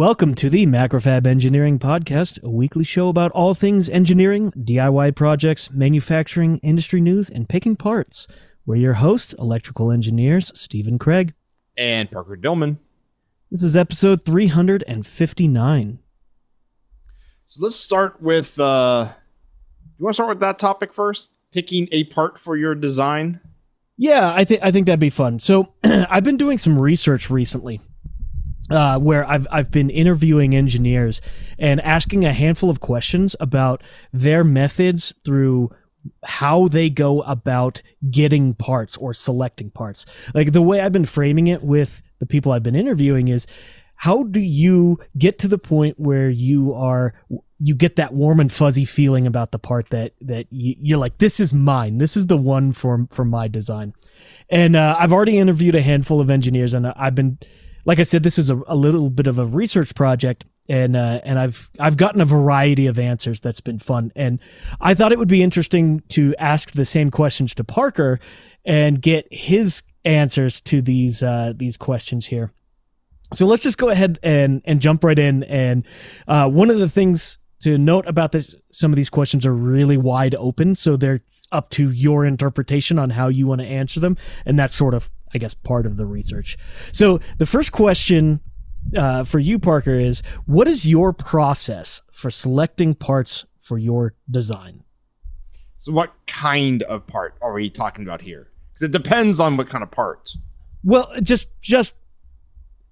Welcome to the Macrofab Engineering Podcast, a weekly show about all things engineering, DIY projects, manufacturing, industry news, and picking parts. We're your hosts, electrical engineers Stephen Craig. and Parker Dillman. This is episode 359. So let's start with. uh You want to start with that topic first? Picking a part for your design. Yeah, I think I think that'd be fun. So I've been doing some research recently, uh, where I've I've been interviewing engineers and asking a handful of questions about their methods through how they go about getting parts or selecting parts. Like the way I've been framing it with the people I've been interviewing is how do you get to the point where you are you get that warm and fuzzy feeling about the part that that you, you're like this is mine this is the one for for my design and uh, i've already interviewed a handful of engineers and i've been like i said this is a, a little bit of a research project and uh, and i've i've gotten a variety of answers that's been fun and i thought it would be interesting to ask the same questions to parker and get his answers to these uh, these questions here so let's just go ahead and and jump right in. And uh, one of the things to note about this, some of these questions are really wide open, so they're up to your interpretation on how you want to answer them, and that's sort of, I guess, part of the research. So the first question uh, for you, Parker, is what is your process for selecting parts for your design? So, what kind of part are we talking about here? Because it depends on what kind of part. Well, just just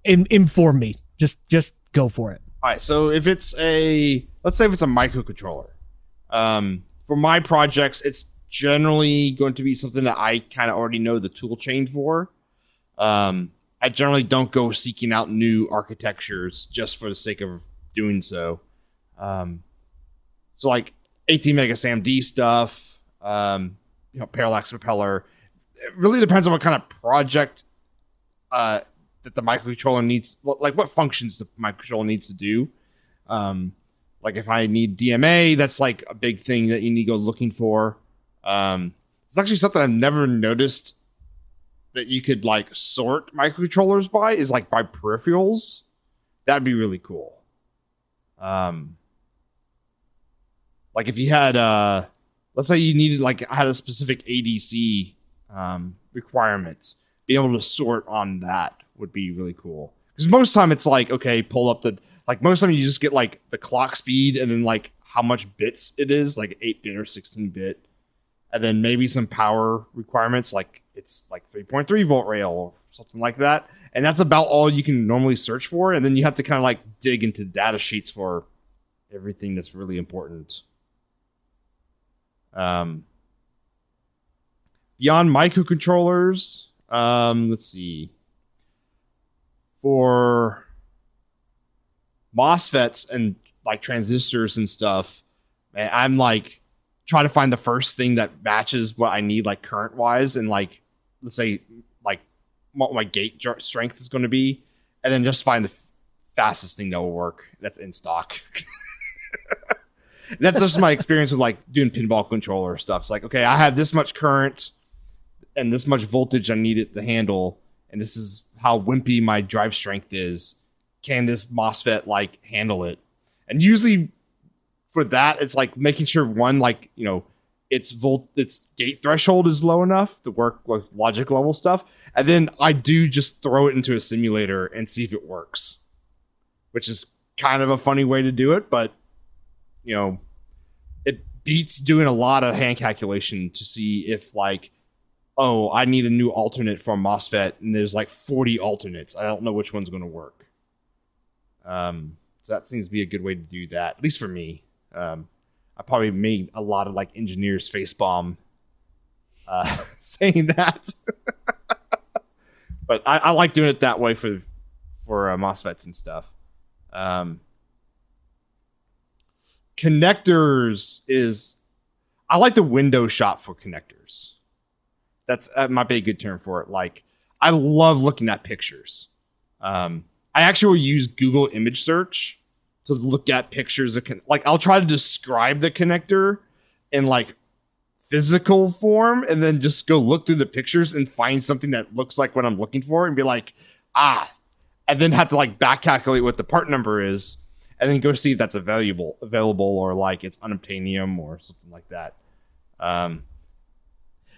in, inform me. Just just go for it. All right. So, if it's a, let's say if it's a microcontroller, um, for my projects, it's generally going to be something that I kind of already know the tool chain for. Um, I generally don't go seeking out new architectures just for the sake of doing so. Um, so like ATmega SAMD stuff, um, you know, parallax propeller. It really depends on what kind of project uh, that the microcontroller needs, like what functions the microcontroller needs to do. Um, like if I need DMA, that's like a big thing that you need to go looking for. Um, it's actually something I've never noticed that you could like sort microcontrollers by is like by peripherals. That'd be really cool. Um, like if you had uh, let's say you needed like had a specific ADC um, requirement, being able to sort on that would be really cool. Because most time it's like okay, pull up the like most time you just get like the clock speed and then like how much bits it is, like eight bit or sixteen bit, and then maybe some power requirements like it's like 3.3 volt rail or something like that. And that's about all you can normally search for. And then you have to kind of like dig into data sheets for everything that's really important. Um, beyond microcontrollers, um, let's see. For MOSFETs and like transistors and stuff, man, I'm like try to find the first thing that matches what I need, like current wise, and like let's say like what my gate strength is going to be, and then just find the f- fastest thing that will work that's in stock. That's just my experience with like doing pinball controller stuff. It's like, okay, I have this much current and this much voltage I need it to handle, and this is how wimpy my drive strength is. Can this MOSFET like handle it? And usually for that, it's like making sure one, like, you know, its volt its gate threshold is low enough to work with logic level stuff. And then I do just throw it into a simulator and see if it works. Which is kind of a funny way to do it, but you know, it beats doing a lot of hand calculation to see if like, oh, I need a new alternate from MOSFET, and there's like 40 alternates. I don't know which one's going to work. Um, so that seems to be a good way to do that, at least for me. Um, I probably made a lot of like engineers face bomb uh, saying that, but I, I like doing it that way for for uh, MOSFETs and stuff. Um, connectors is I like the window shop for connectors. That's that might be a good term for it. Like I love looking at pictures. Um, I actually will use Google image search to look at pictures of con- like I'll try to describe the connector in like physical form and then just go look through the pictures and find something that looks like what I'm looking for and be like, ah, and then have to like back calculate what the part number is, and then go see if that's available, available, or like it's unobtainium or something like that. Um,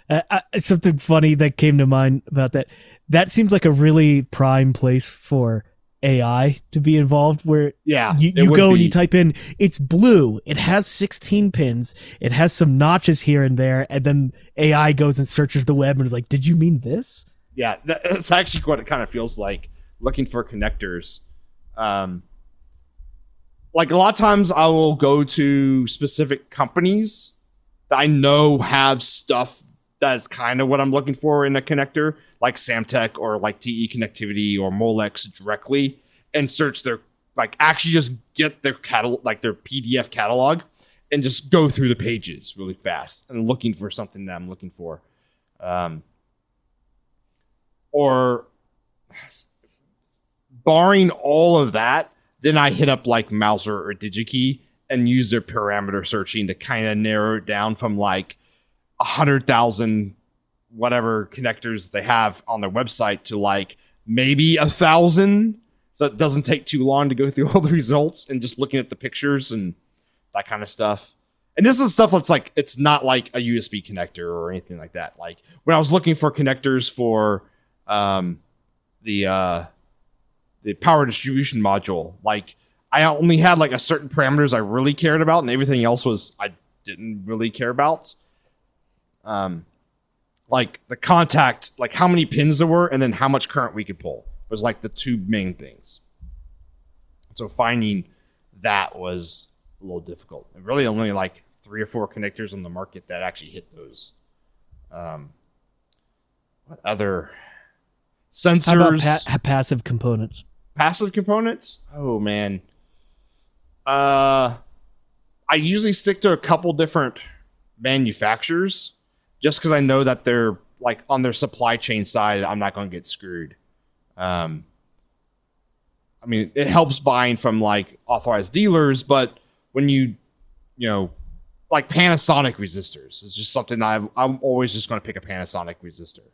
Uh, uh, something funny that came to mind about that. That seems like a really prime place for AI to be involved, where yeah, you, you go and you type in it's blue. It has 16 pins. It has some notches here and there. And then ai goes and searches the web and is like did you mean this? Yeah, that- that's actually what it kind of feels like looking for connectors. Um, like a lot of times, I will go to specific companies that I know have stuff that's kind of what I'm looking for in a connector, like Samtec or like TE Connectivity or Molex directly, and search their like actually just get their catalog, like their PDF catalog, and just go through the pages really fast and looking for something that I'm looking for. Um, or barring all of that, then I hit up like Mouser or DigiKey and use their parameter searching to kind of narrow it down from like hundred thousand whatever connectors they have on their website to like maybe a thousand. So it doesn't take too long to go through all the results and just looking at the pictures and that kind of stuff. And this is stuff that's like it's not like a USB connector or anything like that. Like when I was looking for connectors for um, the uh, the power distribution module, like I only had like a certain parameters I really cared about, and everything else was I didn't really care about. Um, like the contact, like how many pins there were, and then how much current we could pull was like the two main things. So finding that was a little difficult. And really, only like three or four connectors on the market that actually hit those. Um, what other sensors? pa- passive components passive components oh man uh i usually stick to a couple different manufacturers just because i know that they're like on their supply chain side i'm not going to get screwed. Um i mean it helps buying from like authorized dealers but when you you know like panasonic resistors is just something i i'm always just going to pick a panasonic resistor.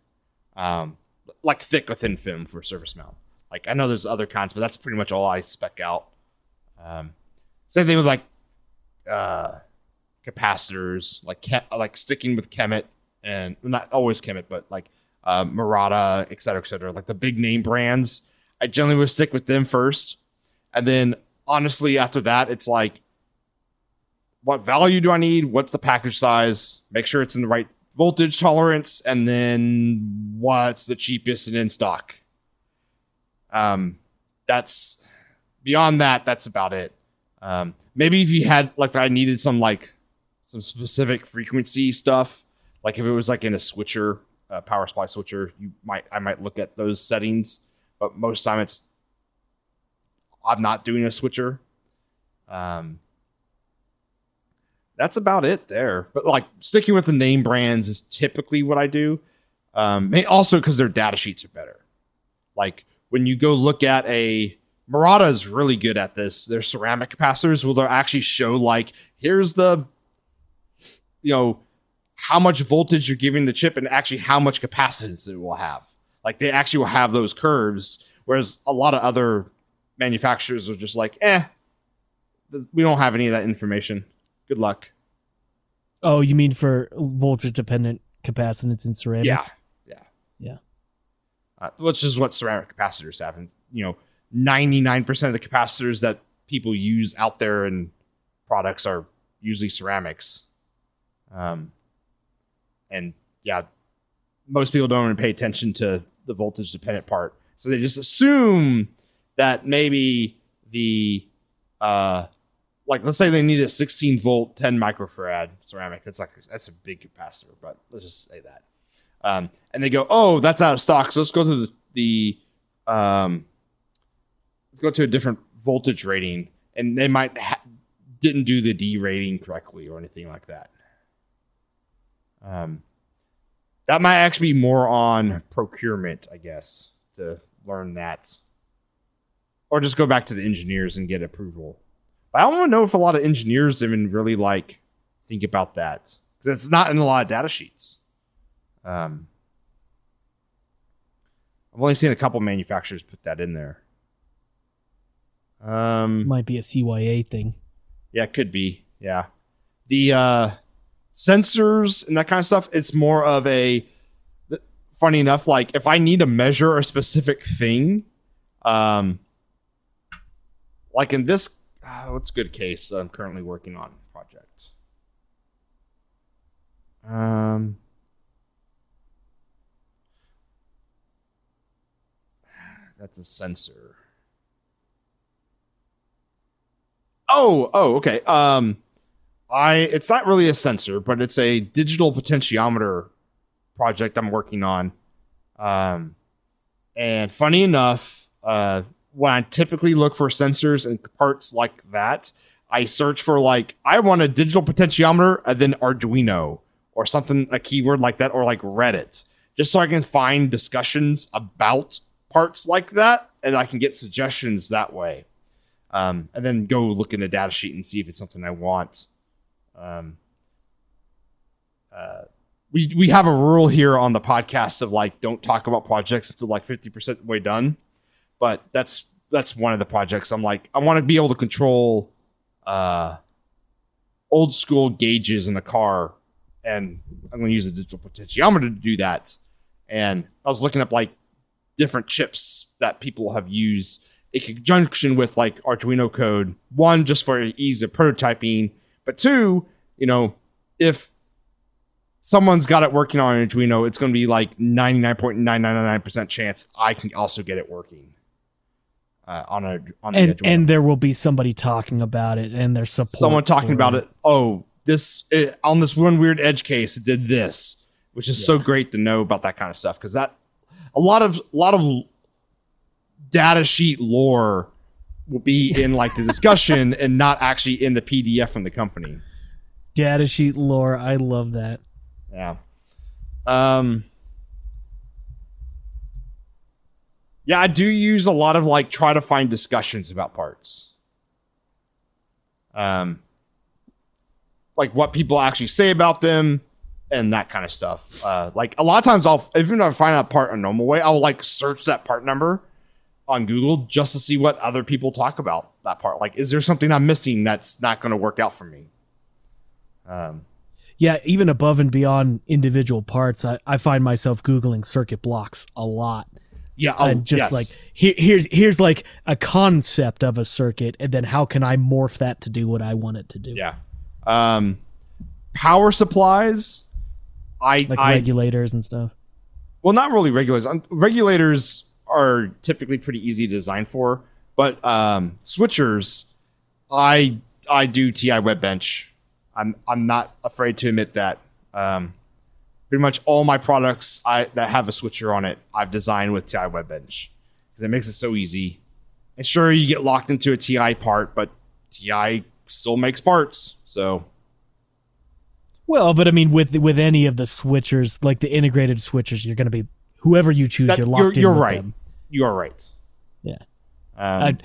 Um like thick or thin film for surface mount. Like I know there's other kinds, but that's pretty much all I spec out. Um, same thing with like uh, capacitors, like Ke- like sticking with Kemet and not always Kemet, but like uh, Murata, et cetera, et cetera. Like the big name brands, I generally would stick with them first, and then honestly after that, it's like, what value do I need? What's the package size? Make sure it's in the right voltage tolerance, and then what's the cheapest and in stock um, that's beyond that. That's about it. Um, maybe if you had like, I needed some like some specific frequency stuff, like if it was like in a switcher, a power supply switcher, you might I might look at those settings. But most time it's I'm not doing a switcher. Um, that's about it there. But like sticking with the name brands is typically what I do. Um, also because their data sheets are better. Like when you go look at a Murata is really good at this. Their ceramic capacitors will actually show like here's the you know how much voltage you're giving the chip and actually how much capacitance it will have. Like they actually will have those curves, whereas a lot of other manufacturers are just like, eh, we don't have any of that information. Good luck. oh you mean for voltage dependent capacitance in ceramics Yeah, yeah, Yeah. Uh, which is what ceramic capacitors have, and you know, ninety nine percent of the capacitors that people use out there in products are usually ceramics. Um, and yeah, most people don't even pay attention to the voltage dependent part, so they just assume that maybe the uh like let's say they need a 16 volt 10 microfarad ceramic that's like that's a big capacitor but let's just say that um, and they go, "Oh, that's out of stock. So let's go to the, the um, let's go to a different voltage rating." And they might ha- didn't do the derating correctly or anything like that. Um, that might actually be more on procurement, I guess, to learn that, or just go back to the engineers and get approval. But I don't know if a lot of engineers even really like think about that because it's not in a lot of data sheets. Um, I've only seen a couple manufacturers put that in there. Um, Might be a CYA thing. yeah, it could be. Yeah, the uh, sensors and that kind of stuff. It's more of a. Funny enough, like if I need to measure a specific thing, um, like in this, uh, what's a good case I'm currently working on project. Um, that's a sensor. Oh, oh, okay. Um, I it's not really a sensor, but it's a digital potentiometer project I'm working on. Um, and funny enough, uh, when I typically look for sensors and parts like that, I search for like I want a digital potentiometer and then Arduino or something a keyword like that or like Reddit, just so I can find discussions about parts like that and I can get suggestions that way. Um, and then go look in the data sheet and see if it's something I want. Um, uh, we we have a rule here on the podcast of like don't talk about projects until like fifty percent way done, but that's that's one of the projects. I'm like I want to be able to control uh, old school gauges in the car, and I'm going to use a digital potentiometer to do that. And I was looking up like different chips that people have used in conjunction with like Arduino code. One, just for ease of prototyping, but two, you know, if someone's got it working on an Arduino, it's going to be like 99.999% chance I can also get it working uh, on a on And Arduino. and there will be somebody talking about it and there's support. someone talking about it. Oh, this it, on this one weird edge case, it did this, which is so great to know about that kind of stuff because that a lot of a lot of data sheet lore will be in like the discussion and not actually in the PDF from the company. Data sheet lore. I love that. Yeah. Um. Yeah, I do use a lot of like try to find discussions about parts. Um. Like what people actually say about them, and that kind of stuff. Uh, like a lot of times, I'll even if I find out a part a normal way, I'll like search that part number on Google just to see what other people talk about that part. Like, is there something I'm missing that's not going to work out for me? Um. Yeah, even above and beyond individual parts, I, I find myself googling circuit blocks a lot. Yeah, oh, and just yes. like here, here's here's like a concept of a circuit, and then how can I morph that to do what I want it to do? Yeah. Um, power supplies. I like I regulators and stuff. well, not really regulators. Regulators are typically pretty easy to design for, but um, switchers, I I do TI Webbench. I'm I'm not afraid to admit that. Um, pretty much all my products I that have a switcher on it, I've designed with TI Webbench because it makes it so easy. And sure, you get locked into a TI part, but TI still makes parts, so Well, but I mean, with with any of the switchers, like the integrated switchers, you're going to be whoever you choose. That- you're you're- locked in. you're with right. them. you are right. Yeah, Um, I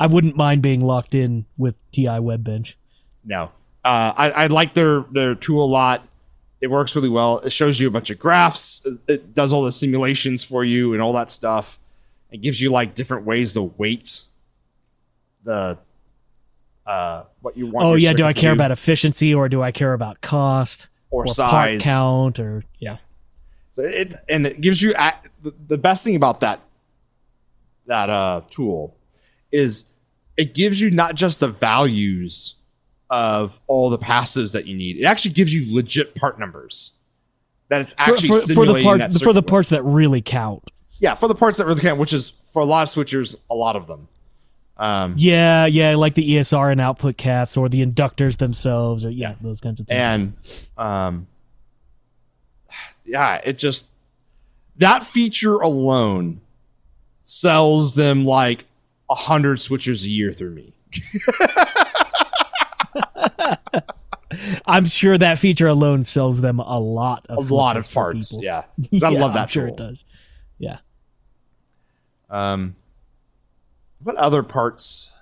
I wouldn't mind being locked in with TI Webbench. No, uh, I, I like their their tool a lot. It works really well. It shows you a bunch of graphs. It- does all the simulations for you and all that stuff. It gives you like different ways to weight the uh, what you want. Oh yeah, do I care about efficiency or do I care about cost or, part size? count or yeah? So it and it gives you the, the best thing about that that uh, tool is it gives you not just the values of all the passives that you need. It actually gives you legit part numbers. That it's actually for, for the simulating part that for the parts that really count. yeah for the parts that really count, which is for a lot of switchers, a lot of them. Um, Yeah, yeah, like the ESR and output caps or the inductors themselves or yeah, those kinds of things. and um, yeah, it just that feature alone sells them like a hundred switchers a year through me. I'm sure that feature alone sells them a lot of A lot of parts, yeah. 'Cause I love that. I'm sure tool. it does. Yeah. Um, what other parts?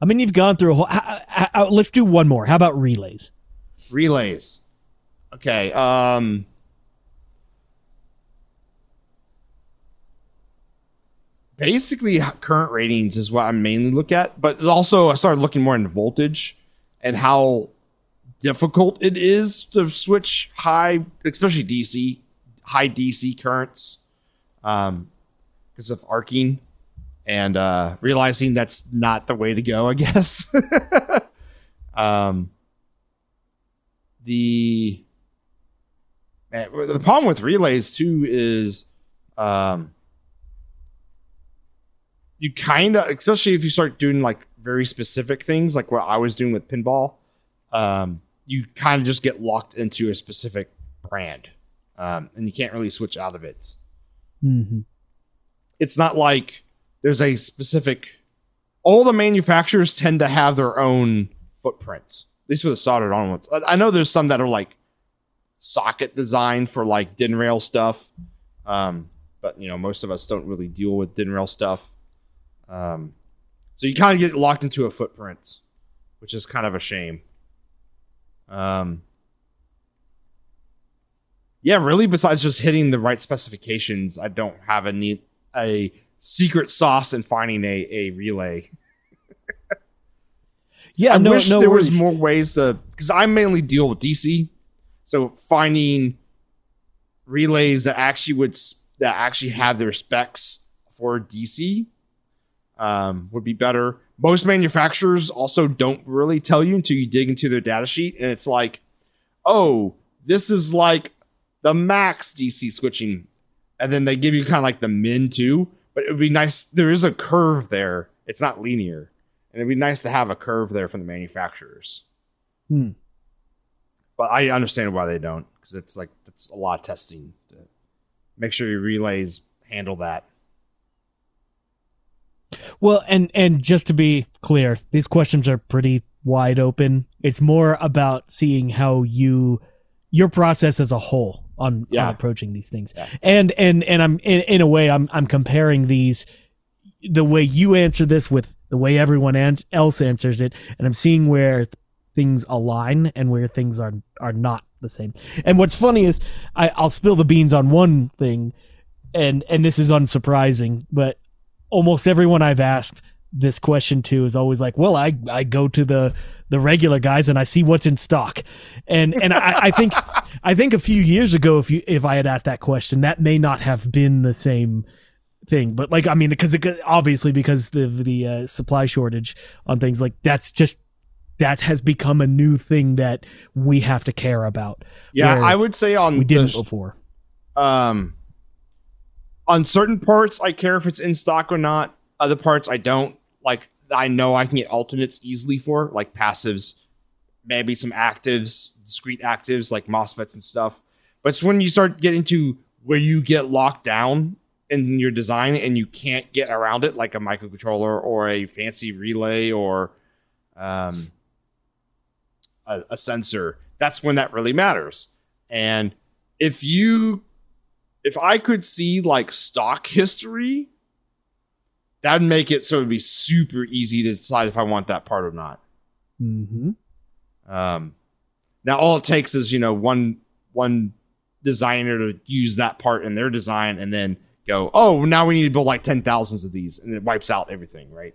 I mean, you've gone through a whole. let's do one more. How about relays? Relays. Okay. Um, basically current ratings is what I mainly look at, but also I started looking more into voltage and how difficult it is to switch high, especially DC, high DC currents, um, because of arcing, and uh, realizing that's not the way to go. I guess. um, the man, the problem with relays too is, um, you kind of, especially if you start doing like very specific things, like what I was doing with pinball. Um, you kind of just get locked into a specific brand, um, and you can't really switch out of it. Mm-hmm. It's not like there's a specific. All the manufacturers tend to have their own footprints. At least for the soldered on ones. I know there's some that are like socket design for like DIN rail stuff, um, but you know most of us don't really deal with DIN rail stuff. Um, so you kind of get locked into a footprint, which is kind of a shame. Um, yeah, really. Besides just hitting the right specifications, I don't have a need a secret sauce in finding a a relay. yeah, I no, wish no there worries. was more ways to because I mainly deal with DC, so finding relays that actually would that actually have their specs for DC um, would be better. Most manufacturers also don't really tell you until you dig into their data sheet, and it's like, oh, this is like the max DC switching, and then they give you kind of like the min too. But it would be nice. There is a curve there. It's not linear, and it'd be nice to have a curve there from the manufacturers. Hmm. But I understand why they don't, because it's like it's a lot of testing. To make sure your relays handle that. Well, and and just to be clear, these questions are pretty wide open. It's more about seeing how you your process as a whole on, Yeah. on approaching these things. Yeah. And and and I'm in, in a way I'm I'm comparing these the way you answer this with the way everyone else answers it and I'm seeing where things align and where things are are not the same. And what's funny is I, I'll spill the beans on one thing and and this is unsurprising, but almost everyone I've asked this question to is always like, "Well, I I go to the the regular guys and I see what's in stock," and and I, I think I think a few years ago, if you if I had asked that question, that may not have been the same thing. But like, I mean, because it, obviously because the the uh, supply shortage on things like that's just that has become a new thing that we have to care about. Yeah, I would say on we didn't the, before. um on certain parts I care if it's in stock or not. Other parts I don't. Like I know I can get alternates easily for, like passives, maybe some actives, discrete actives like MOSFETs and stuff. But it's when you start getting to where you get locked down in your design and you can't get around it, like a microcontroller or a fancy relay or um, a, a sensor. That's when that really matters. And if you if I could see like stock history, that'd make it so it'd be super easy to decide if I want that part or not. Mm-hmm. Um, now all it takes is you know one one designer to use that part in their design and then go, oh, now we need to build like ten thousands of these, and it wipes out everything, right?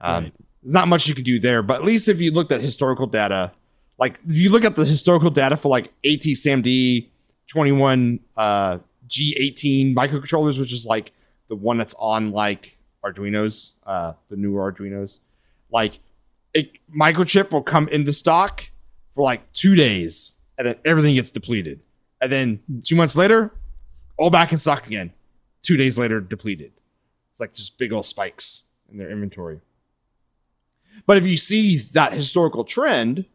Um, Right. There's not much you can do there, but at least if you looked at historical data, like if you look at the historical data for like AT SAMD 21 uh, G18 microcontrollers, which is like the one that's on like Arduino's, uh, the newer Arduino's, like it microchip will come into stock for like two days and then everything gets depleted. And then two months later, all back in stock again. Two days later, depleted. It's like just big old spikes in their inventory. But if you see that historical trend,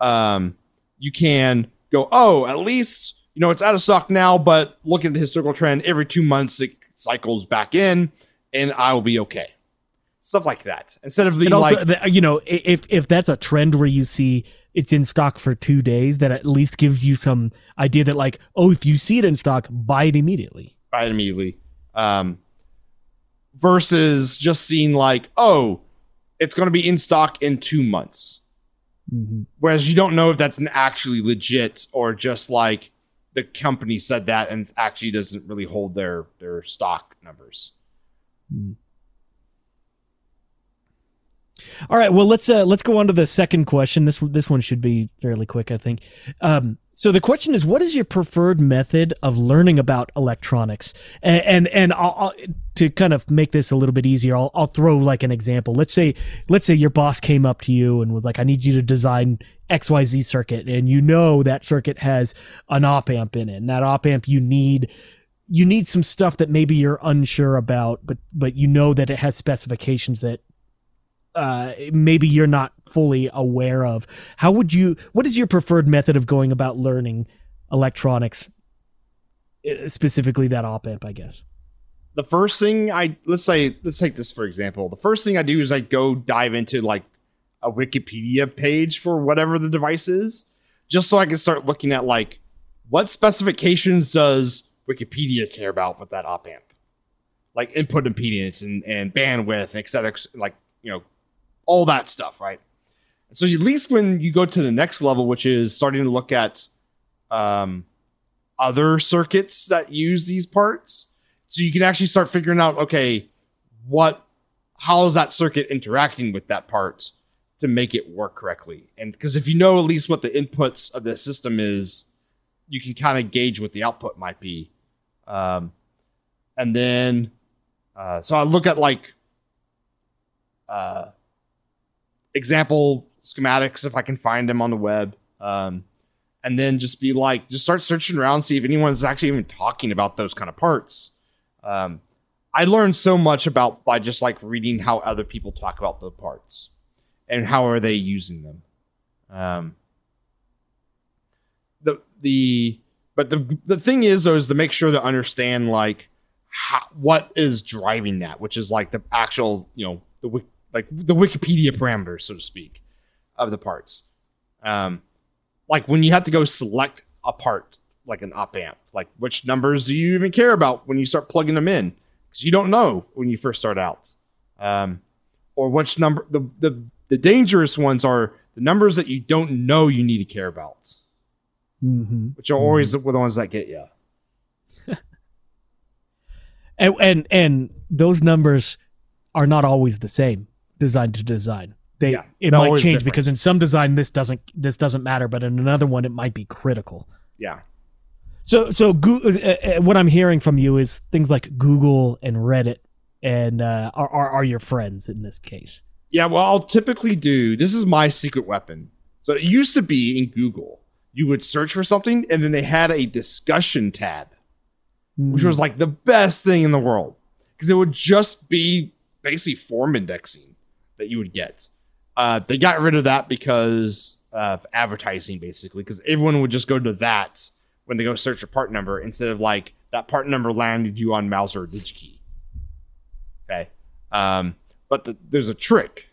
um, you can go, oh, at least you know it's out of stock now, but look at the historical trend. Every two months it cycles back in, and I will be okay. Stuff like that. Instead of being also, like, the- you know, if if that's a trend where you see it's in stock for two days, that at least gives you some idea that like, oh, if you see it in stock, buy it immediately. buy it immediately. Um, versus just seeing like, oh, it's going to be in stock in two months. Mm-hmm. Whereas you don't know if that's an actually legit or just like the company said that and it actually doesn't really hold their their stock numbers. All right. Well, let's uh, let's go on to the second question. This this one should be fairly quick, I think. Um, so the question is, what is your preferred method of learning about electronics? And and, and I'll, I'll, to kind of make this a little bit easier, I'll, I'll throw like an example. Let's say let's say your boss came up to you and was like, "I need you to design X Y Z circuit," and you know that circuit has an op amp in it, and that op amp you need you need some stuff that maybe you're unsure about, but but you know that it has specifications that uh, maybe you're not fully aware of. How would you? What is your preferred method of going about learning electronics, uh, specifically that op amp? I guess. The first thing I let's say let's take this for example. The first thing I do is I go dive into like a Wikipedia page for whatever the device is, just so I can start looking at like what specifications does Wikipedia care about with that op amp, like input impedance and and bandwidth, et cetera, like you know all that stuff, right? So at least when you go to the next level, which is starting to look at um, other circuits that use these parts, so you can actually start figuring out, okay, what, how is that circuit interacting with that part to make it work correctly? And because if you know at least what the inputs of the system is, you can kind of gauge what the output might be. Um, and then, uh, so I look at like, uh, example schematics if I can find them on the web. Um, and then just be like, just start searching around, see if anyone's actually even talking about those kind of parts. Um, I learned so much about by just like reading how other people talk about the parts and how are they using them. Um, the the but the the thing is though is to make sure to understand like how, what is driving that, which is like the actual you know the like the Wikipedia parameters, so to speak, of the parts. Um, like when you have to go select a part, like an op amp, like which numbers do you even care about when you start plugging them in? Because you don't know when you first start out. Um, or which number the, the the dangerous ones are the numbers that you don't know you need to care about, mm-hmm. which are always mm-hmm. the ones that get you. and and and those numbers are not always the same design to design. They yeah, it might change different. because in some design this doesn't this doesn't matter, but in another one it might be critical. Yeah. So so go, uh, uh, what I'm hearing from you is things like Google and Reddit and uh, are, are are your friends in this case. Yeah, well, I'll typically do. This is my secret weapon. So it used to be in Google, you would search for something, and then they had a discussion tab, mm. which was hmm. like the best thing in the world because it would just be basically form indexing that you would get. Uh, they got rid of that because of advertising, basically, because everyone would just go to that when they go search a part number instead of like that part number landed you on Mouser DigiKey. Okay. Um, but the, there's a trick.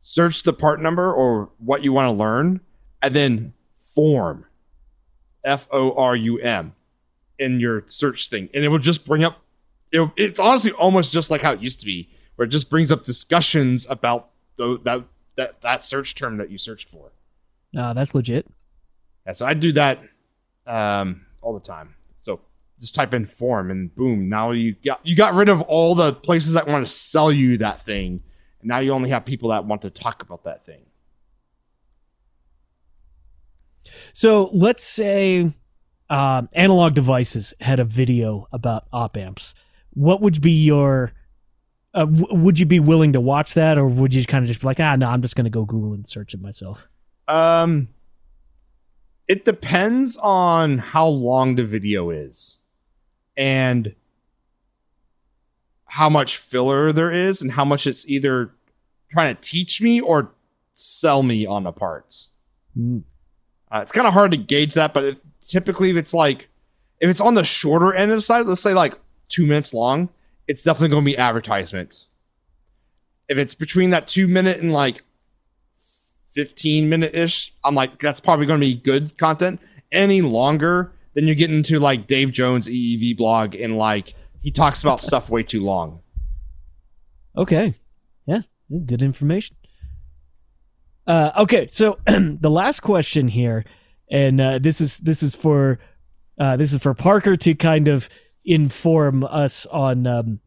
Search the part number or what you want to learn, and then form, F O R U M, in your search thing, and it will just bring up. It, it's honestly almost just like how it used to be where it just brings up discussions about the, that that that search term that you searched for. Uh, that's legit. Yeah, so I do that um, all the time. So just type in form and boom, now you got you got rid of all the places that want to sell you that thing, and now you only have people that want to talk about that thing. So let's say uh, analog devices had a video about op amps. What would be your uh, w- would you be willing to watch that, or would you kind of just be like, ah, no, I'm just going to go Google and search it myself? Um, it depends on how long the video is, and how much filler there is, and how much it's either trying to teach me or sell me on the parts. Mm. Uh, it's kind of hard to gauge that, but if, typically, if it's like if it's on the shorter end of the side, let's say like two minutes long it's definitely going to be advertisements. If it's between that two minute and like 15 minute ish, I'm like, that's probably going to be good content. Any longer, then you're getting into like Dave Jones EEVblog and like he talks about stuff way too long. Okay. Yeah. Good information. Uh, okay. So the last question here, and uh, this is, this is for, uh, this is for Parker to kind of inform us on um,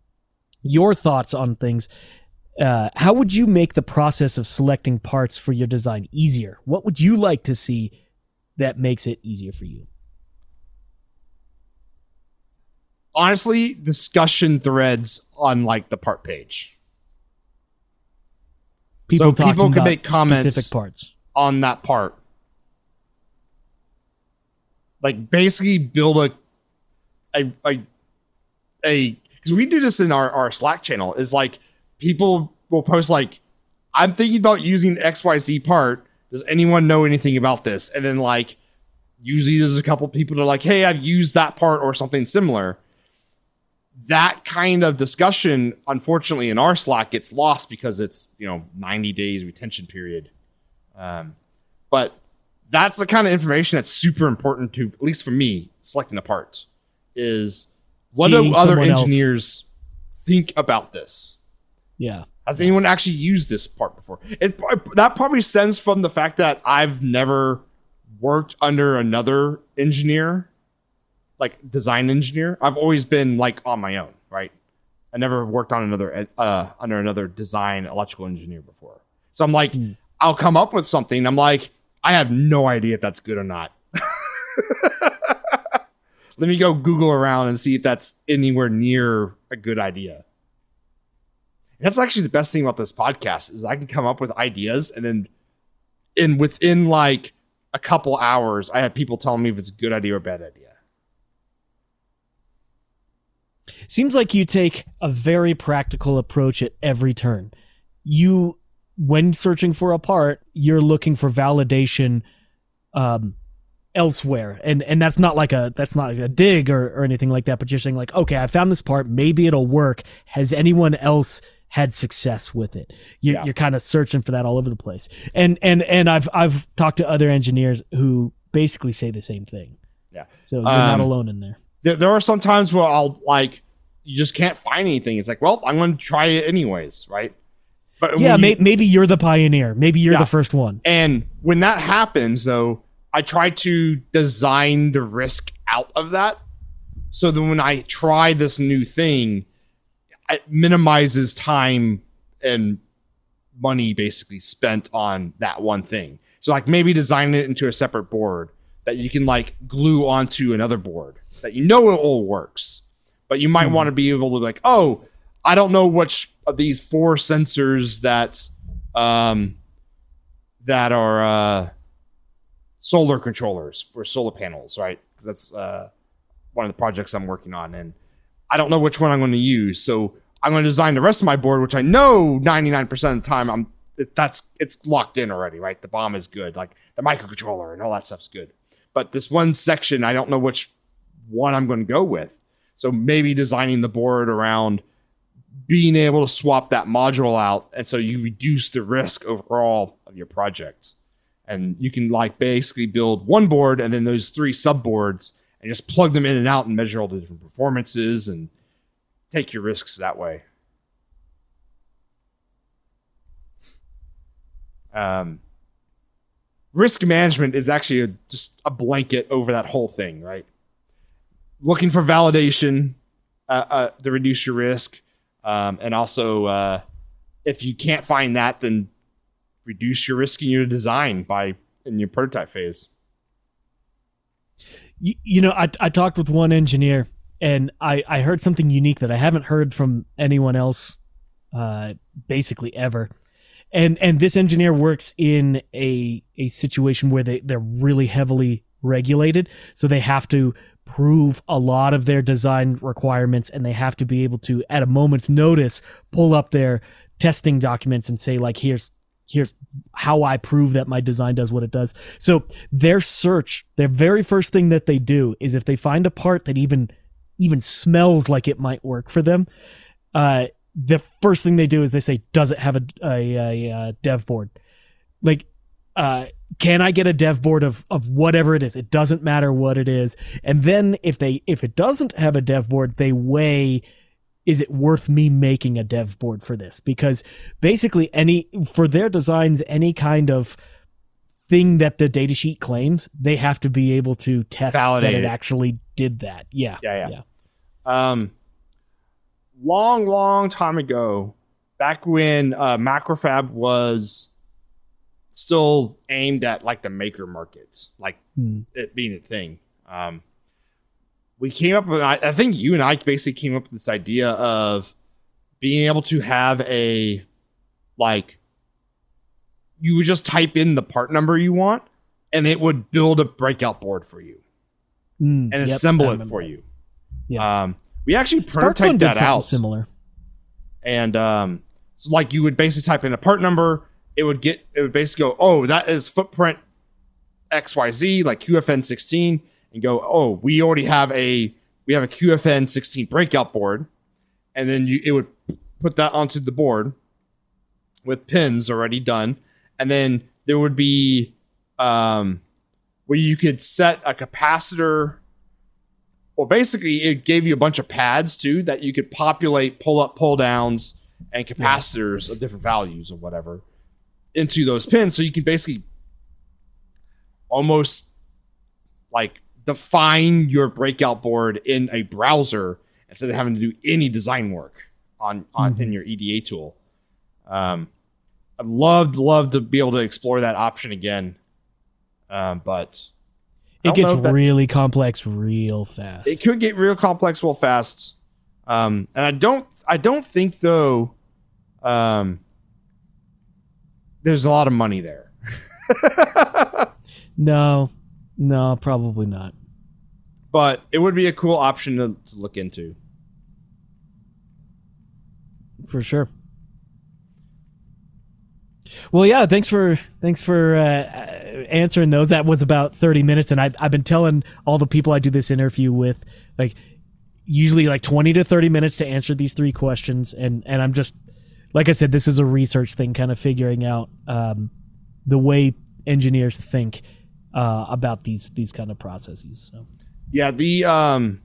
your thoughts on things. Uh, how would you make the process of selecting parts for your design easier? What would you like to see that makes it easier for you? Honestly, discussion threads on like the part page. People So people can make comments. specific parts. on that part. Like basically build a a a a because we do this in our, our Slack channel is like people will post like I'm thinking about using XYZ part. Does anyone know anything about this? And then like usually there's a couple people that are like, hey, I've used that part or something similar. That kind of discussion, unfortunately, in our Slack gets lost because it's you know 90 days retention period. Um, but that's the kind of information that's super important to, at least for me, selecting the parts. Is what do other someone else- engineers think about this? Yeah. Has anyone actually used this part before? It that probably stems from the fact that I've never worked under another engineer, like design engineer. I've always been like on my own, right? I never worked on another uh, under another design electrical engineer before. So I'm like, I'll come up with something. I'm like, I have no idea if that's good or not. Let me go Google around and see if that's anywhere near a good idea. That's actually the best thing about this podcast is I can come up with ideas and then in within like a couple hours, I have people telling me if it's a good idea or a bad idea. Seems like you take a very practical approach at every turn. You, when searching for a part, you're looking for validation um, elsewhere, and and that's not like a that's not a dig or, or anything like that. But you're saying like, okay, I found this part, maybe it'll work. Has anyone else had success with it? You're, Yeah. you're kind of searching for that all over the place. And and and I've I've talked to other engineers who basically say the same thing. Yeah. So you're not Um, alone in there. There, there are some times where I'll like you just can't find anything. It's like, well, I'm going to try it anyways, right? But Yeah, you- may, maybe you're the pioneer. Maybe you're Yeah. the first one. And when that happens, though, I try to design the risk out of that. So that when I try this new thing, it minimizes time and money basically spent on that one thing. So like maybe design it into a separate board that you can like glue onto another board that you know it all works. But you might want to be able to like, oh, I don't know which of these four sensors that um that are uh solar controllers for solar panels, right? Because that's uh one of the projects I'm working on and I don't know which one I'm going to use. So I'm going to design the rest of my board, which I know 99% of the time I'm that's it's locked in already, right? The BOM is good, like the microcontroller and all that stuff's good. But this one section, I don't know which one I'm going to go with. So maybe designing the board around being able to swap that module out, and so you reduce the risk overall of your project. And you can like basically build one board and then those three subboards and just plug them in and out and measure all the different performances and take your risks that way. Um, risk management is actually a, just a blanket over that whole thing, right? Looking for validation uh, uh, to reduce your risk, um, and also uh, if you can't find that, then reduce your risk in your design by in your prototype phase. You, you know, I, I talked with one engineer and I, I heard something unique that I haven't heard from anyone else uh, basically ever. And and this engineer works in a a situation where they, they're really heavily regulated. So they have to prove a lot of their design requirements and they have to be able to at a moment's notice pull up their testing documents and say like here's here's how I prove that my design does what it does. So their search, their very first thing that they do is if they find a part that even even smells like it might work for them, uh, the first thing they do is they say, "Does it have a a, a, uh dev board?" Like, uh, can I get a dev board of of whatever it is? It doesn't matter what it is. And then if they if it doesn't have a dev board, they weigh is it worth me making a dev board for this? Because basically, any for their designs, any kind of thing that the datasheet claims, they have to be able to test Validate that it it. actually did that. Yeah, Yeah, yeah. Um, long, long time ago, back when uh, Macrofab was still aimed at like the maker markets, like Hmm. it being a thing. Um, we came up with, I, think you and I basically came up with this idea of being able to have a like you would just type in the part number you want and it would build a breakout board for you Mm, and yep, assemble it for you. Yeah. Um, we actually prototyped that out similar. and um, so like you would basically type in a part number, it would get it would basically go, oh, that is footprint XYZ, like QFN 16, and go, oh, we already have a we have a QFN 16 breakout board, and then you it would put that onto the board with pins already done, and then there would be um where you could set a capacitor. Well basically it gave you a bunch of pads too that you could populate pull up pull downs and capacitors of different values or whatever into those pins. So you can basically almost like define your breakout board in a browser instead of having to do any design work on on in your EDA tool. Um, I'd love love to be able to explore that option again, um, but It gets that- really complex real fast. it could get real complex real fast. Um, and I don't I don't think though um, there's a lot of money there. no, no, probably not. But it would be a cool option to, look into. for sure. Well, yeah. Thanks for thanks for uh, answering those. That was about thirty minutes, and I've I've been telling all the people I do this interview with, like, usually like twenty to thirty minutes to answer these three questions, and and I'm just, like I said, this is a research thing, kind of figuring out um, the way engineers think uh, about these these kind of processes. So. Yeah, the um,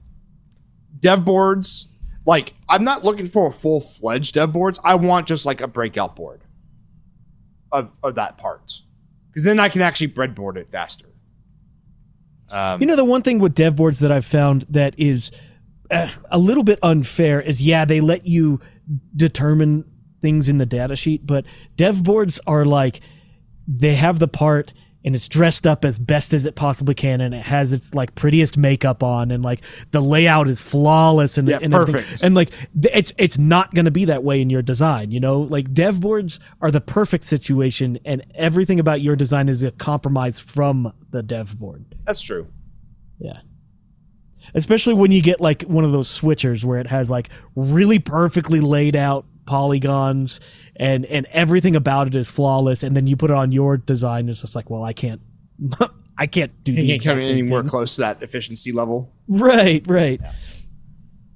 dev boards. Like, I'm not looking for a full fledged dev boards. I want just like a breakout board of of that part, because then I can actually breadboard it faster. Um, You know, the one thing with dev boards that I've found that is uh, a little bit unfair is yeah, they let you determine things in the data sheet, but dev boards are like they have the part and it's dressed up as best as it possibly can and it has its like prettiest makeup on and like the layout is flawless and, Yeah, and everything. perfect. and like it's it's not going to be that way in your design you know like dev boards are the perfect situation and everything about your design is a compromise from the dev board that's true. yeah. Especially when you get like one of those switchers where it has like really perfectly laid out polygons and and everything about it is flawless and then you put it on your design it's just like well I can't I can't do the You can't come exact same anywhere thing. close to that efficiency level. Right, right.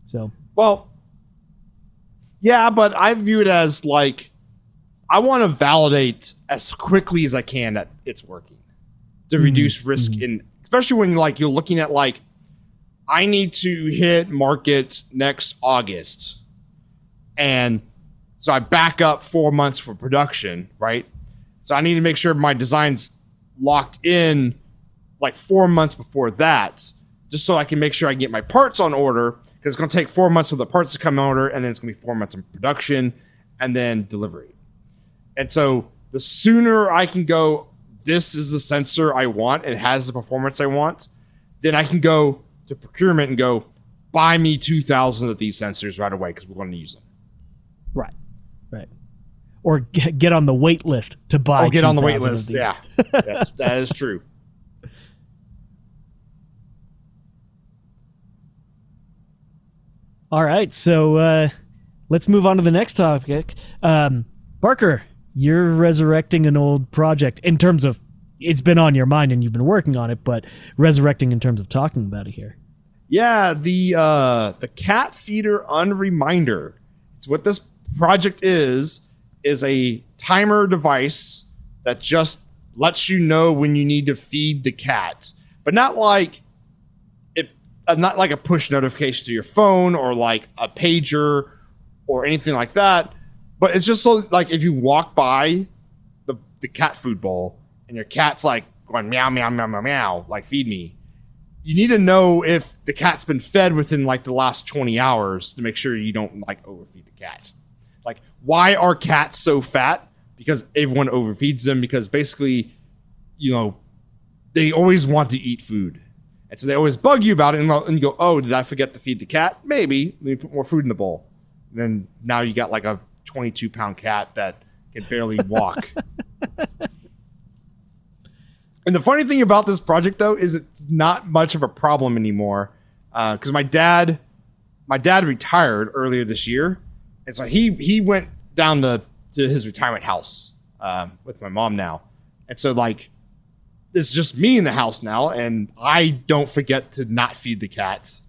So Well, yeah, but I view it as like I want to validate as quickly as I can that it's working to mm, reduce risk mm. in, especially when like you're looking at like I need to hit market next August, and so I back up four months for production, right? So I need to make sure my design's locked in like four months before that, just so I can make sure I can get my parts on order. Because it's going to take four months for the parts to come in order, and then it's going to be four months in production, and then delivery. And so the sooner I can go, this is the sensor I want, it has the performance I want, then I can go to procurement and go, buy me 2,000 of these sensors right away because we're going to use them. right. Right. Or get, get on the wait list to buy I'll get on the wait list. Yeah, That's, that is true. All right, so uh, let's move on to the next topic. Um, Parker, you're resurrecting an old project in terms of it's been on your mind and you've been working on it, but resurrecting in terms of talking about it here. Yeah, the uh the cat feeder unreminder. It's what this project is is a timer device that just lets you know when you need to feed the cat, but not like it uh, not like a push notification to your phone or like a pager or anything like that, but it's just so like if you walk by the the cat food bowl and your cat's like going meow meow meow meow meow like feed me you need to know if the cat's been fed within like the last 20 hours to make sure you don't like overfeed the cat. Like, why are cats so fat? Because everyone overfeeds them because basically, you know, they always want to eat food. And so they always bug you about it and, and you go, oh, did I forget to feed the cat? Maybe. Let me put more food in the bowl. And then now you got like a 22 pound cat that can barely walk. and the funny thing about this project though is it's not much of a problem anymore because uh, my dad, my dad retired earlier this year, and so he he went down to to his retirement house um, with my mom now, and so like it's just me in the house now, and I don't forget to not feed the cats.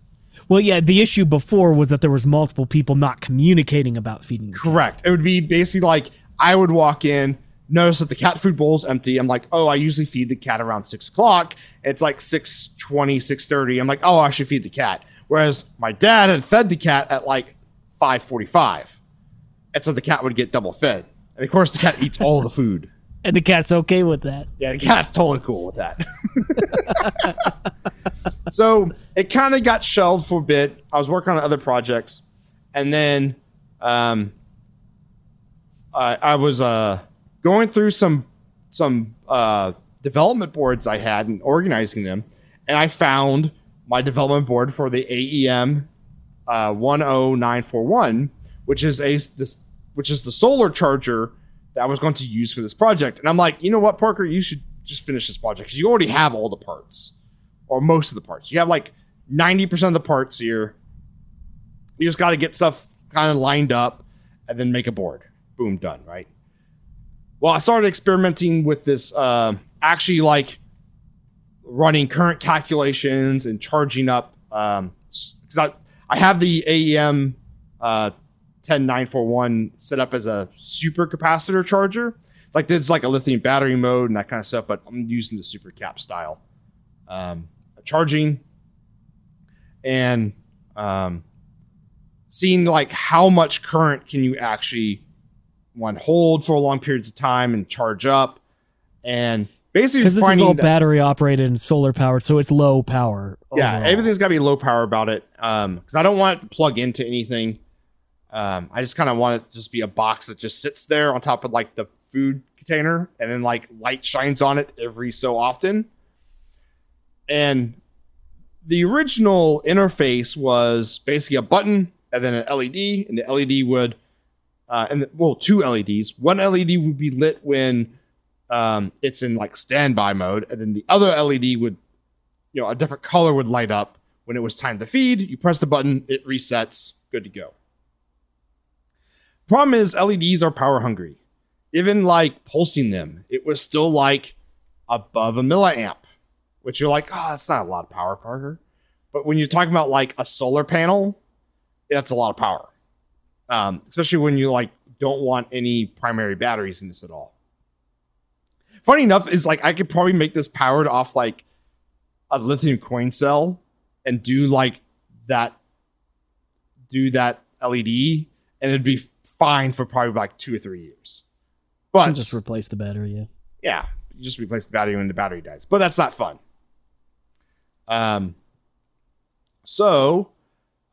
Well, yeah, the issue before was that there was multiple people not communicating about feeding. Correct. It would be basically like I would walk in, notice that the cat food bowl is empty. I'm like, oh, I usually feed the cat around six o'clock. It's like 6.20, 6.30. I'm like, oh, I should feed the cat. Whereas my dad had fed the cat at like 5.45. And so the cat would get double fed. And of course, the cat eats all the food. And the cat's okay with that. Yeah, the cat's totally cool with that. so it kind of got shelved for a bit. I was working on other projects. And then um, I, I was uh, going through some some uh, development boards I had and organizing them, and I found my development board for the AEM uh, 10941, which is a this, which is the solar charger that I was going to use for this project. And I'm like, you know what, Parker, you should just finish this project because you already have all the parts or most of the parts. You have like 90% of the parts here. You just got to get stuff kind of lined up and then make a board. Boom, done, right? Well, I started experimenting with this, uh, actually like running current calculations and charging up. Um, because I, I have the AEM uh, 10941 set up as a super capacitor charger. Like there's like a lithium battery mode and that kind of stuff, but I'm using the super cap style um, charging and um, seeing like how much current can you actually one hold for long periods of time and charge up and basically because this is all battery operated and solar powered so it's low power yeah overall. everything's got to be low power about it um because i don't want it to plug into anything um i just kind of want it to just be a box that just sits there on top of like the food container and then like light shines on it every so often and the original interface was basically a button and then an led and the led would uh, and the, well, two LEDs. One LED would be lit when um, it's in like standby mode, and then the other LED would, you know, a different color would light up when it was time to feed. You press the button, it resets, good to go. Problem is, LEDs are power hungry. Even like pulsing them, it was still like above a milliamp, which you're like, oh, that's not a lot of power, Parker. But when you're talking about like a solar panel, that's a lot of power um, especially when you like don't want any primary batteries in this at all. Funny enough, is like I could probably make this powered off like a lithium coin cell and do like that, do that LED, and it'd be fine for probably like two or three years. But just replace the battery, yeah. Yeah, you just replace the battery when the battery dies. But that's not fun. Um. So,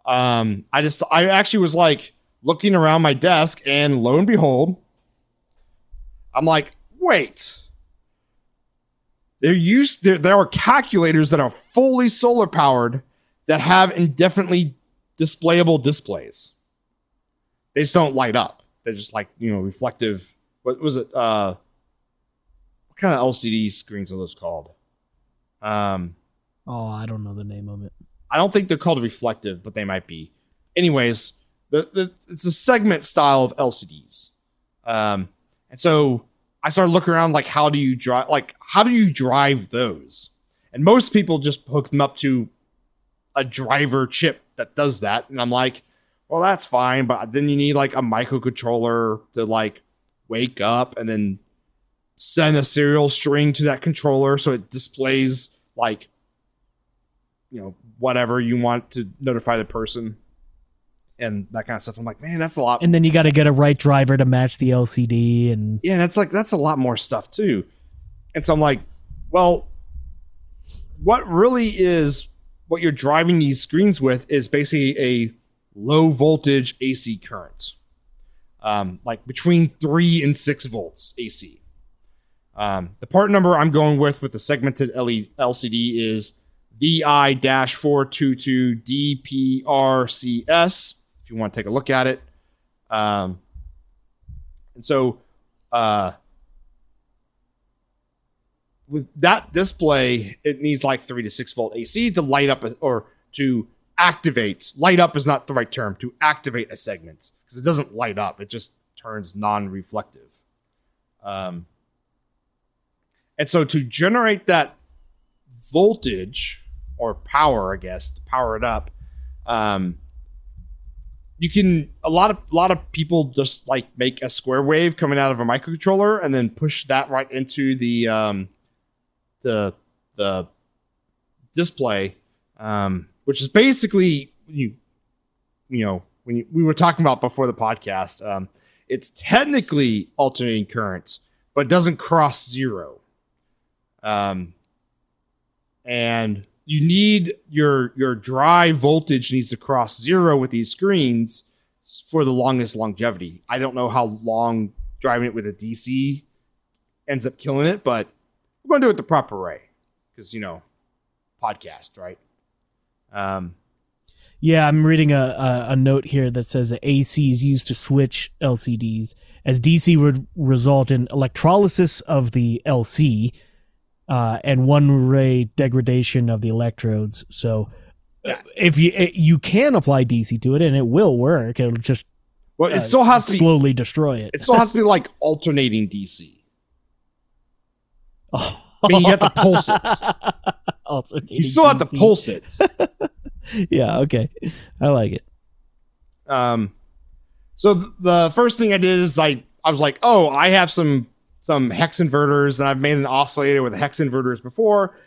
um, I just I actually was like, looking around my desk, and lo and behold, I'm like, wait. There used there, there are calculators that are fully solar powered that have indefinitely displayable displays. They just don't light up. They're just like, you know, reflective. What was it? Uh what kind of LCD screens are those called? Um Oh, I don't know the name of it. I don't think they're called reflective, but they might be. Anyways, the, the, it's a segment style of LCDs. Um, and so I started looking around like how do you drive like how do you drive those? And most people just hook them up to a driver chip that does that. And I'm like, well, that's fine, but then you need like a microcontroller to like wake up and then send a serial string to that controller so it displays like you know whatever you want to notify the person and that kind of stuff. I'm like, man, that's a lot. And then you got to get a right driver to match the LCD, and yeah, that's like that's a lot more stuff too. And so I'm like, well, what really is what you're driving these screens with is basically a low voltage AC current, um, like between three and six volts AC. Um, the part number I'm going with with the segmented LCD is VI-422DPRCS. If you want to take a look at it, um, and so uh, with that display, it needs like three to six volt AC to light up or to activate. Light up is not the right term to activate a segment because it doesn't light up; it just turns non-reflective. Um, and so to generate that voltage or power, I guess, to power it up, um, you can a lot of a lot of people just like make a square wave coming out of a microcontroller and then push that right into the um, the the display, um, which is basically you you know when you, we were talking about before the podcast. Um, it's technically alternating currents, but doesn't cross zero. Um, and you need your your drive voltage needs to cross zero with these screens for the longest longevity. I don't know how long driving it with a DC ends up killing it, but we're going to do it the proper way because you know, podcast, right? Um, yeah, I'm reading a, a, a, note here that says AC is used to switch LCDs, as DC would result in electrolysis of the LC uh, and one ray degradation of the electrodes. So, yeah. if you you can apply DC to it, and it will work, it'll just well, it uh, still has to slowly be, destroy it. It still has to be like alternating DC. Oh. I mean, you have to pulse it. Alternating you still DC. have to pulse it. yeah. Okay. I like it. Um. So th- the first thing I did is I I was like, oh, I have some some hex inverters, and I've made an oscillator with hex inverters before.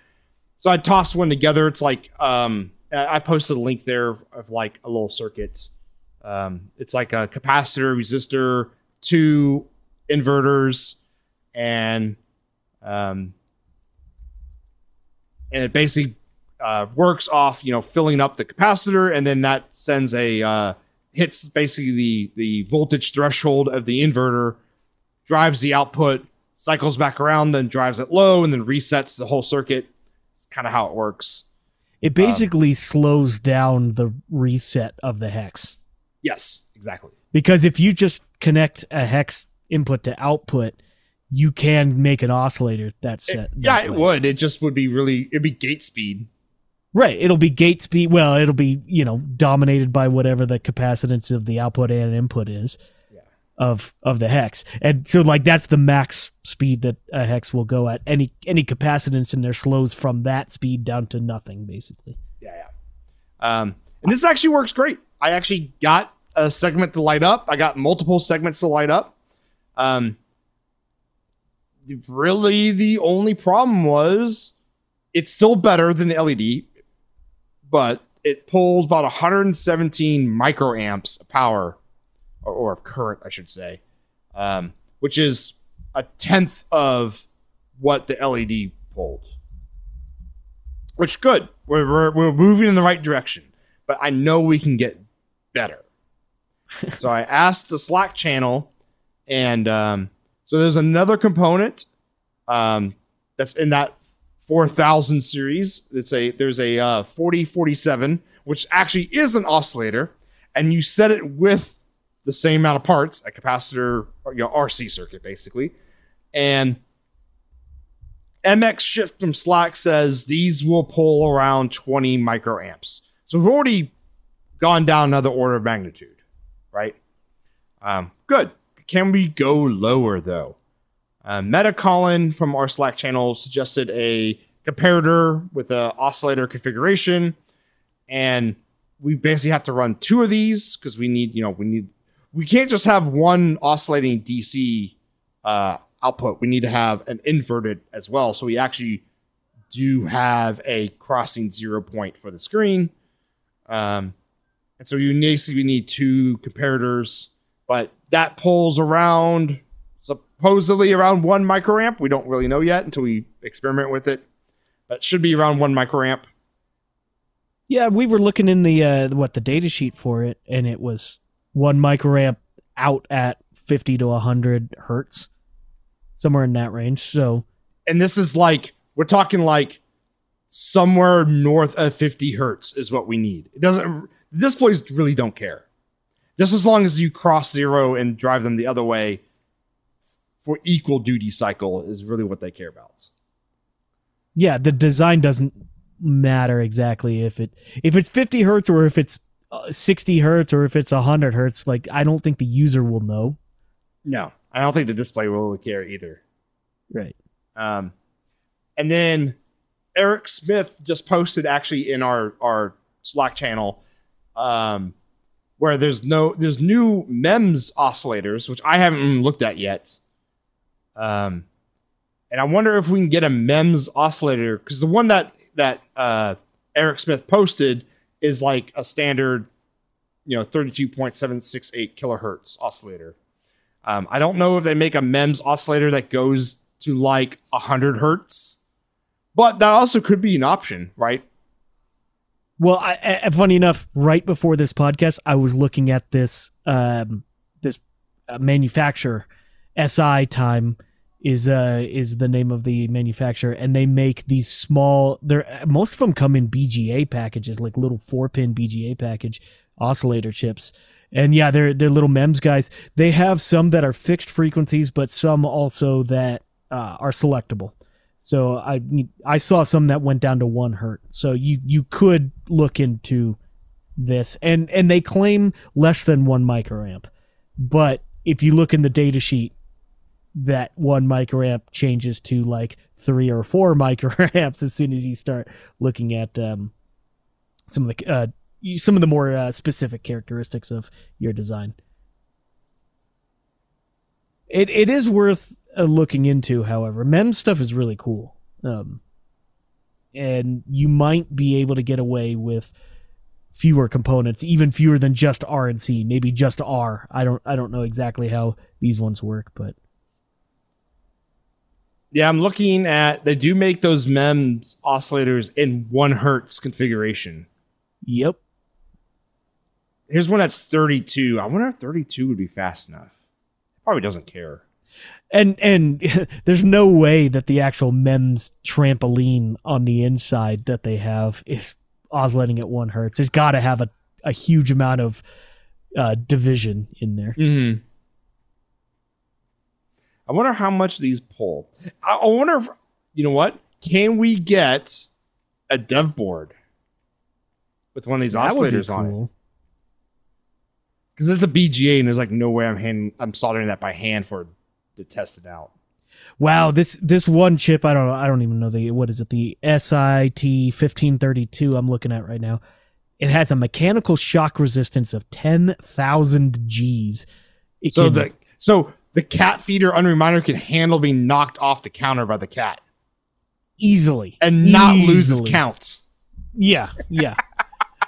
So I tossed one together. It's like um, I posted a link there of, like a little circuit. Um, it's like a capacitor, resistor, two inverters, and um, and it basically uh, works off you know filling up the capacitor, and then that sends a uh, hits basically the the voltage threshold of the inverter, drives the output, cycles back around, then drives it low, and then resets the whole circuit. It's kind of how it works. It basically um, slows down the reset of the hex. Yes, exactly. Because if you just connect a hex input to output, you can make an oscillator that set. It, yeah, it would. It just would be really. It'd be gate speed. Right. It'll be gate speed. Well, it'll be you know dominated by whatever the capacitance of the output and input is. Of of the hex, and so like that's the max speed that a hex will go at. Any any capacitance in there slows from that speed down to nothing, basically. Yeah, yeah. Um, and this actually works great. I actually got a segment to light up. I got multiple segments to light up. Um, really the only problem was it's still better than the LED, but it pulls about 117 microamps of power or, or of current, I should say, um, which is a tenth of what the LED pulled. Which good. We're, we're, we're moving in the right direction, but I know we can get better. so I asked the Slack channel, and um, so there's another component um, that's in that 4000 series. It's a there's a uh, 4047 which actually is an oscillator, and you set it with the same amount of parts, a capacitor, or, you know, RC circuit basically, and mxshift from Slack says these will pull around 20 microamps. So we've already gone down another order of magnitude, right? Um, good. Can we go lower though? Uh, metacollin from our Slack channel suggested a comparator with an oscillator configuration, and we basically have to run two of these because we need, you know, we need, we can't just have one oscillating DC uh, output. We need to have an inverted as well. So we actually do have a crossing zero point for the screen. Um, and so you basically need two comparators, but that pulls around supposedly around one microamp. We don't really know yet until we experiment with it, but it should be around one microamp. Yeah, we were looking in the uh, what the data sheet for it, and it was one microamp out at fifty to hundred hertz, somewhere in that range. So, And this is like we're talking like somewhere north of 50 hertz is what we need. It doesn't displays really don't care. Just as long as you cross zero and drive them the other way for equal duty cycle is really what they care about. yeah, the design doesn't matter exactly if it if it's fifty hertz or if it's uh, sixty hertz or if it's hundred hertz. Like, I don't think the user will know. No, I don't think the display will care either. Right. Um, and then Eric Smith just posted actually in our our Slack channel, um, where there's no there's new MEMS oscillators which I haven't looked at yet. Um, and I wonder if we can get a MEMS oscillator because the one that that uh, Eric Smith posted is like a standard, you know, thirty two point seven six eight kilohertz oscillator. Um, I don't know if they make a MEMS oscillator that goes to like 100 hertz, but that also could be an option, right? Well, I, I, funny enough, right before this podcast, I was looking at this um, this uh, manufacturer. SiTime is uh is the name of the manufacturer, and they make these small. They're most of them come in BGA packages, like little four pin BGA package oscillator chips. And yeah, they're they're little MEMS guys. They have some that are fixed frequencies, but some also that uh, are selectable. So I I saw some that went down to one hertz. So you you could look into this, and and they claim less than one microamp, but if you look in the data sheet, that one microamp changes to like three or four microamps as soon as you start looking at um, some of the uh, some of the more uh, specific characteristics of your design. It it is worth uh, looking into, however. MEMS stuff is really cool, um, and you might be able to get away with fewer components, even fewer than just R and C, maybe just R. I don't I don't know exactly how these ones work, but Yeah, I'm looking at they do make those MEMS oscillators in one hertz configuration. yep. Here's one that's 32. I wonder if 32 would be fast enough. Probably doesn't care. And and there's no way that the actual MEMS trampoline on the inside that they have is oscillating at one hertz. It's got to have a, a huge amount of uh, division in there. Mm-hmm. I wonder how much these pull. I, I wonder if you know what? Can we get a dev board with one of these That oscillators on it? Because it's a BGA, and there's like no way I'm hand I'm soldering that by hand for to test it out. Wow, this this one chip, I don't know, I don't even know the what is it, the SIT fifteen thirty two I'm looking at right now. It has a mechanical shock resistance of ten thousand G's. It So can- the so the cat feeder unreminder can handle being knocked off the counter by the cat easily and not lose its Easily. counts. Yeah, yeah.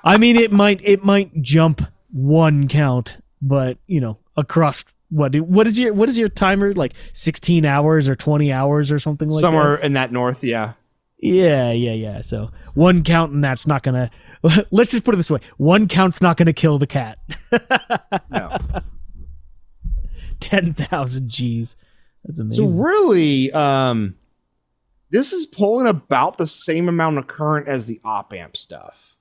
I mean, it might it might jump one count, but you know, across what what is your what is your timer like? Sixteen hours or twenty hours or something like Somewhere that. in that north, yeah. Yeah, yeah, yeah. So one count and that's not gonna. Let's just put it this way: one count's not gonna kill the cat. No. Ten thousand G's. That's amazing. So really, um, this is pulling about the same amount of current as the op amp stuff,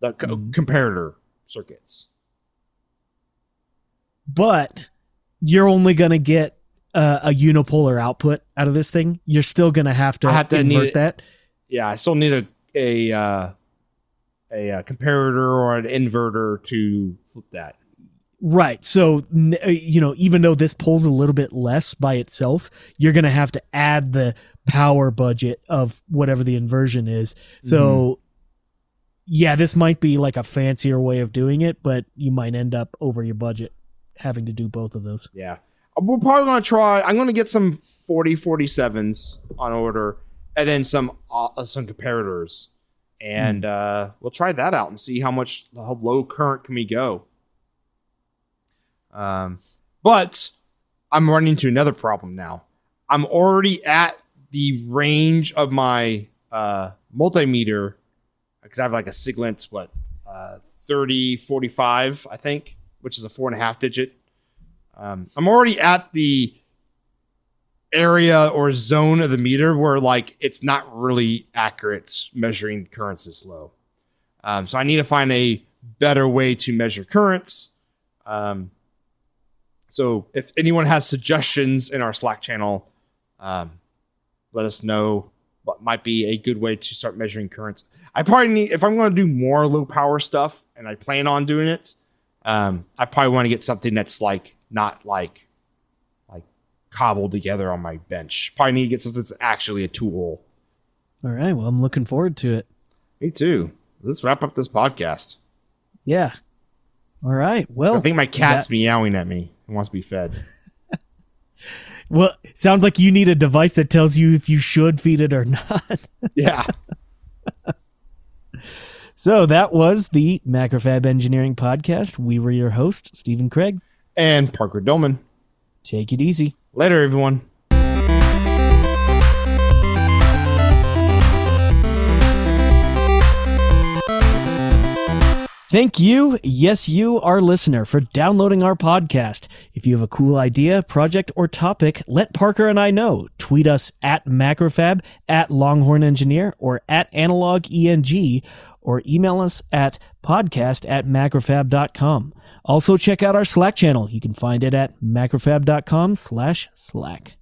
the co- Mhm. comparator circuits. but you're only gonna get uh, a unipolar output out of this thing. You're still gonna have to, have need invert that. Yeah, I still need a a uh, a, uh comparator or an inverter to flip that. Right. So, uh, you know, even though this pulls a little bit less by itself, you're going to have to add the power budget of whatever the inversion is. So, yeah, this might be like a fancier way of doing it, but you might end up over your budget having to do both of those. Yeah, we're probably gonna try. I'm gonna get some 40 47s on order, and then some uh, some comparators, and uh, we'll try that out and see how much how low current can we go. Um, but I'm running into another problem now. I'm already at the range of my uh, multimeter because I have like a Siglent what uh, 3045 I think, which is a four and a half digit. Um, I'm already at the area or zone of the meter where like it's not really accurate measuring currents this low. Um, so I need to find a better way to measure currents. Um, so if anyone has suggestions in our Slack channel, um, let us know what might be a good way to start measuring currents. I probably need if I'm going to do more low power stuff, and I plan on doing it. Um, I probably want to get something that's like not like like cobbled together on my bench. Probably need to get something that's actually a tool. All right. Well, I'm looking forward to it. Me too. Let's wrap up this podcast. Yeah. All right. Well, I think my cat's that- meowing at me. It wants to be fed. well, sounds like you need a device that tells you if you should feed it or not. yeah. So that was the Macrofab Engineering Podcast. We were your hosts, Stephen Craig and Parker Dolman. Take it easy. Later, everyone. Thank you, yes, you, our listener, for downloading our podcast. If you have a cool idea, project, or topic, let Parker and I know. Tweet us at Macrofab, at Longhorn Engineer, or at Analog ENG, or email us at podcast at macrofab.com. Also check out our Slack channel. You can find it at macrofab.com slash Slack.